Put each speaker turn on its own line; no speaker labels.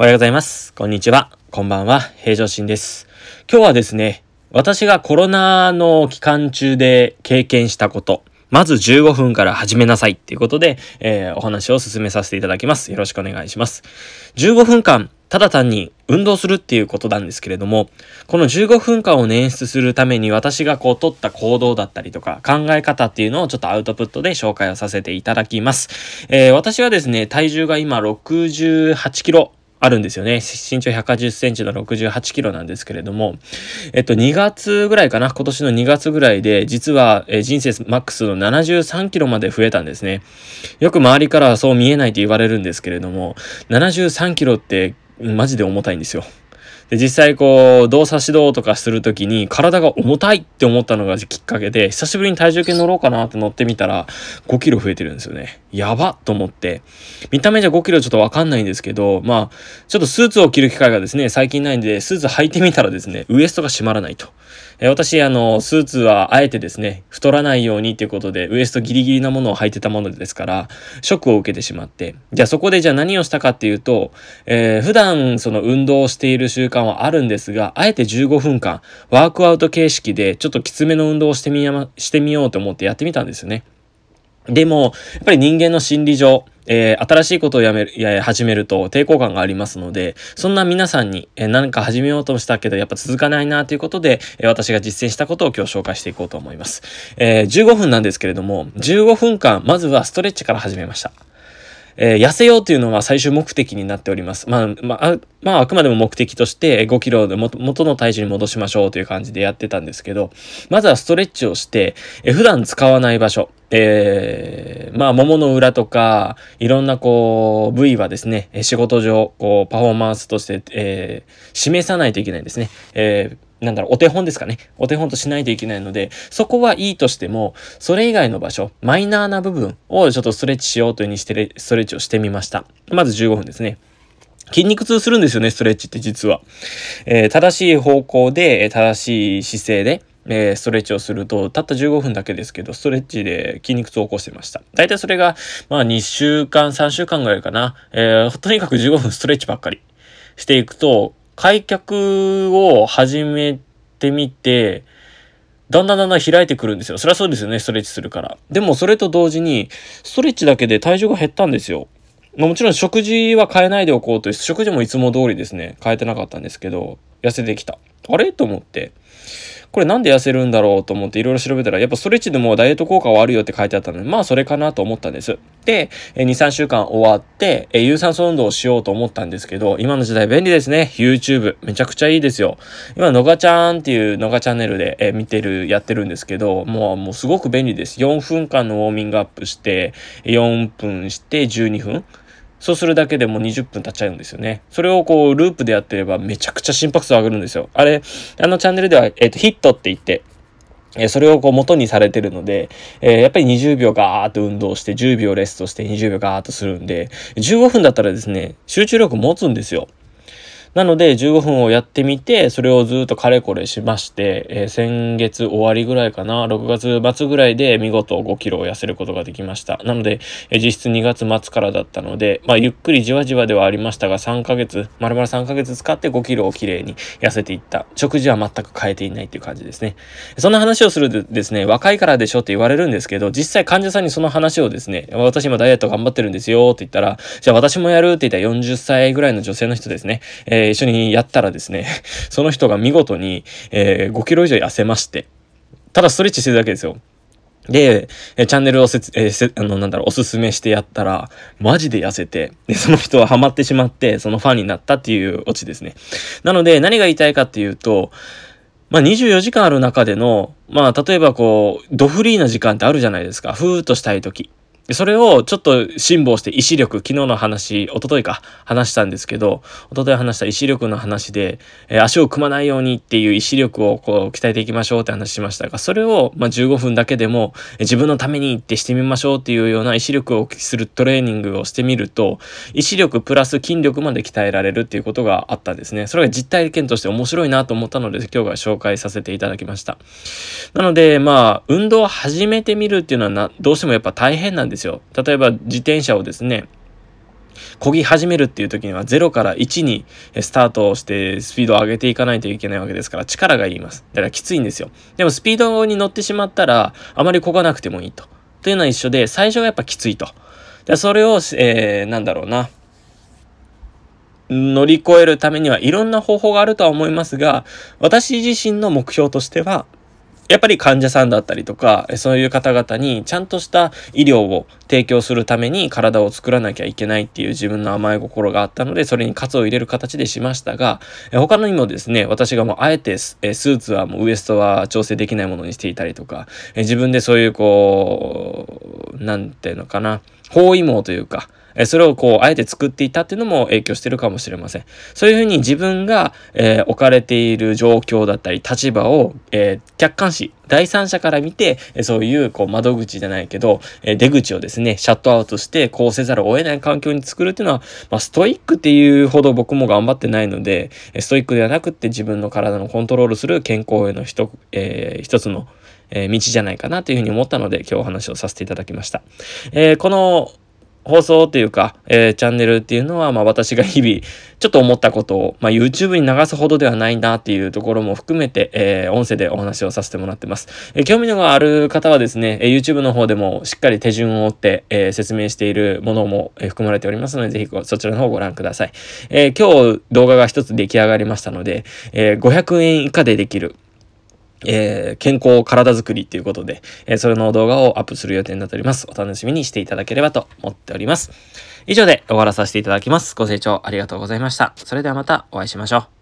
おはようございます。こんにちは。こんばんは。平常心です。今日はですね、私がコロナの期間中で経験したこと、まず15分から始めなさいっていうことで、えー、お話を進めさせていただきます。よろしくお願いします。15分間、ただ単に運動するっていうことなんですけれども、この15分間を捻出するために私がこう取った行動だったりとか考え方っていうのをちょっとアウトプットで紹介をさせていただきます。えー、私はですね、体重が今68キロあるんですよね。身長180センチの68キロなんですけれども、えっと、2月ぐらいかな、今年の2月ぐらいで、実は、え人生マックスの73キロまで増えたんですね。よく周りからはそう見えないと言われるんですけれども、73キロってマジで重たいんですよ。で、実際こう、動作指導とかするときに体が重たいって思ったのがきっかけで、久しぶりに体重計乗ろうかなって乗ってみたら、5キロ増えてるんですよね。やばと思って。見た目じゃ5キロちょっとわかんないんですけど、まあ、ちょっとスーツを着る機会がですね、最近ないんで、スーツ履いてみたらですね、ウエストが閉まらないと。え私、あの、スーツはあえてですね、太らないようにということで、ウエストギリギリなものを履いてたものですから、ショックを受けてしまって、じゃあそこでじゃあ何をしたかっていうと、えー、普段その運動をしている習慣はあるんですが、あえて15分間、ワークアウト形式でちょっときつめの運動をしてみや、ましてみようと思ってやってみたんですよね。でも、やっぱり人間の心理上、えー、新しいことをやめる、や、始めると抵抗感がありますので、そんな皆さんに、えー、何か始めようとしたけど、やっぱ続かないなということで、えー、私が実践したことを今日紹介していこうと思います。えー、15分なんですけれども、15分間、まずはストレッチから始めました。えー、痩せようというのは最終目的になっております。まあ、まあ、まあ、あくまでも目的として5キロで元の体重に戻しましょうという感じでやってたんですけど、まずはストレッチをして、えー、普段使わない場所、えー、まあ、桃の裏とか、いろんなこう、部位はですね、仕事上、こう、パフォーマンスとして、えー、示さないといけないんですね。えーなんだろう、お手本ですかね。お手本としないといけないので、そこはいいとしても、それ以外の場所、マイナーな部分をちょっとストレッチしようというふうにして、ストレッチをしてみました。まず15分ですね。筋肉痛するんですよね、ストレッチって実は。えー、正しい方向で、正しい姿勢で、えー、ストレッチをすると、たった15分だけですけど、ストレッチで筋肉痛を起こしてました。だいたいそれが、まあ2週間、3週間ぐらいかな。えー、とにかく15分ストレッチばっかりしていくと、開脚を始めてみて、だんだんだんだん開いてくるんですよ。そりゃそうですよね、ストレッチするから。でもそれと同時に、ストレッチだけで体重が減ったんですよ。まあ、もちろん食事は変えないでおこうと食事もいつも通りですね、変えてなかったんですけど、痩せてきた。あれ？と思って。これなんで痩せるんだろうと思っていろいろ調べたら、やっぱストレッチでもダイエット効果はあるよって書いてあったので、まあそれかなと思ったんです。で、2、3週間終わって、有酸素運動をしようと思ったんですけど、今の時代便利ですね。YouTube。めちゃくちゃいいですよ。今、のがちゃんっていうのがチャンネルで、見てる、やってるんですけど、もう、もうすごく便利です。4分間のウォーミングアップして、4分して12分。そうするだけでもう20分経っちゃうんですよね。それをこう、ループでやってればめちゃくちゃ心拍数上がるんですよ。あれ、あのチャンネルでは、えっ、ー、と、ヒットって言って、えそれをこう元にされてるので、えー、やっぱり20秒ガーッと運動して、10秒レストして20秒ガーッとするんで、15分だったらですね、集中力持つんですよ。なので15分をやってみて、それをずっとかれこれしまして、えー、先月終わりぐらいかな、6月末ぐらいで見事5キロを痩せることができました。なので、えー、実質2月末からだったので、まあゆっくりじわじわではありましたが、3ヶ月、丸々3ヶ月使って5キロをきれいに痩せていった。食事は全く変えていないっていう感じですね。そんな話をするとですね、若いからでしょって言われるんですけど、実際患者さんにその話をですね、私今ダイエット頑張ってるんですよって言ったら、じゃあ私もやるって言ったら40歳ぐらいの女性の人ですね、えー、一緒にやったらですね、その人が見事に、えー、5キロ以上痩せまして、ただストレッチしてるだけですよ。で、チャンネルをせつ、えー、せ、あの、なんだろう、おすすめしてやったら、マジで痩せて、で、その人はハマってしまって、そのファンになったっていうオチですね。なので、何が言いたいかっていうと、まあ、24時間ある中での、まあ、例えばこう、ドフリーな時間ってあるじゃないですか。ふーっとしたい時。それをちょっと辛抱して意志力、昨日の話、一昨日か話したんですけど、一昨日話した意志力の話で、えー、足を組まないようにっていう意志力をこう鍛えていきましょうって話しましたが、それをまあ15分だけでも、自分のためにってしてみましょうっていうような意志力をするトレーニングをしてみると、意志力プラス筋力まで鍛えられるっていうことがあったんですね。それが実体験として面白いなと思ったので、今日は紹介させていただきました。なので、まあ、運動を始めてみるっていうのはな、どうしてもやっぱ大変なんですですよ。例えば自転車をですね、漕ぎ始めるっていう時には0から1にスタートしてスピードを上げていかないといけないわけですから力がいります。だからきついんですよ。でもスピードに乗ってしまったらあまり漕がなくてもいいと。というのは一緒で最初はやっぱきついと。でそれを、えー、なんだろうな。乗り越えるためにはいろんな方法があるとは思いますが、私自身の目標としては、やっぱり患者さんだったりとか、そういう方々にちゃんとした医療を提供するために体を作らなきゃいけないっていう自分の甘い心があったので、それに喝を入れる形でしましたが、他にもですね、私がもうあえてスーツはもうウエストは調整できないものにしていたりとか、自分でそういうこう、なんていうのかな、包囲網というか、えそれをこう、あえて作っていたっていうのも影響してるかもしれません。そういうふうに自分が、えー、置かれている状況だったり、立場を、えー、客観視、第三者から見て、えそういう、こう、窓口じゃないけど、え出口をですね、シャットアウトして、こうせざるを得ない環境に作るっていうのは、まあ、ストイックっていうほど僕も頑張ってないので、ストイックではなくって自分の体のコントロールする健康への一、えー、一つの、えー、道じゃないかなというふうに思ったので、今日お話をさせていただきました。えー、この放送っていうか、えー、チャンネルっていうのは、まあ私が日々、ちょっと思ったことを、まあ YouTube に流すほどではないなっていうところも含めて、えー、音声でお話をさせてもらってます。えー、興味のがある方はですね、えー、YouTube の方でもしっかり手順を追って、えー、説明しているものも、えー、含まれておりますので、ぜひそちらの方をご覧ください。えー、今日動画が一つ出来上がりましたので、えー、500円以下でできる、えー、健康体づくりということで、えー、それの動画をアップする予定になっております。お楽しみにしていただければと思っております。以上で終わらさせていただきます。ご清聴ありがとうございました。それではまたお会いしましょう。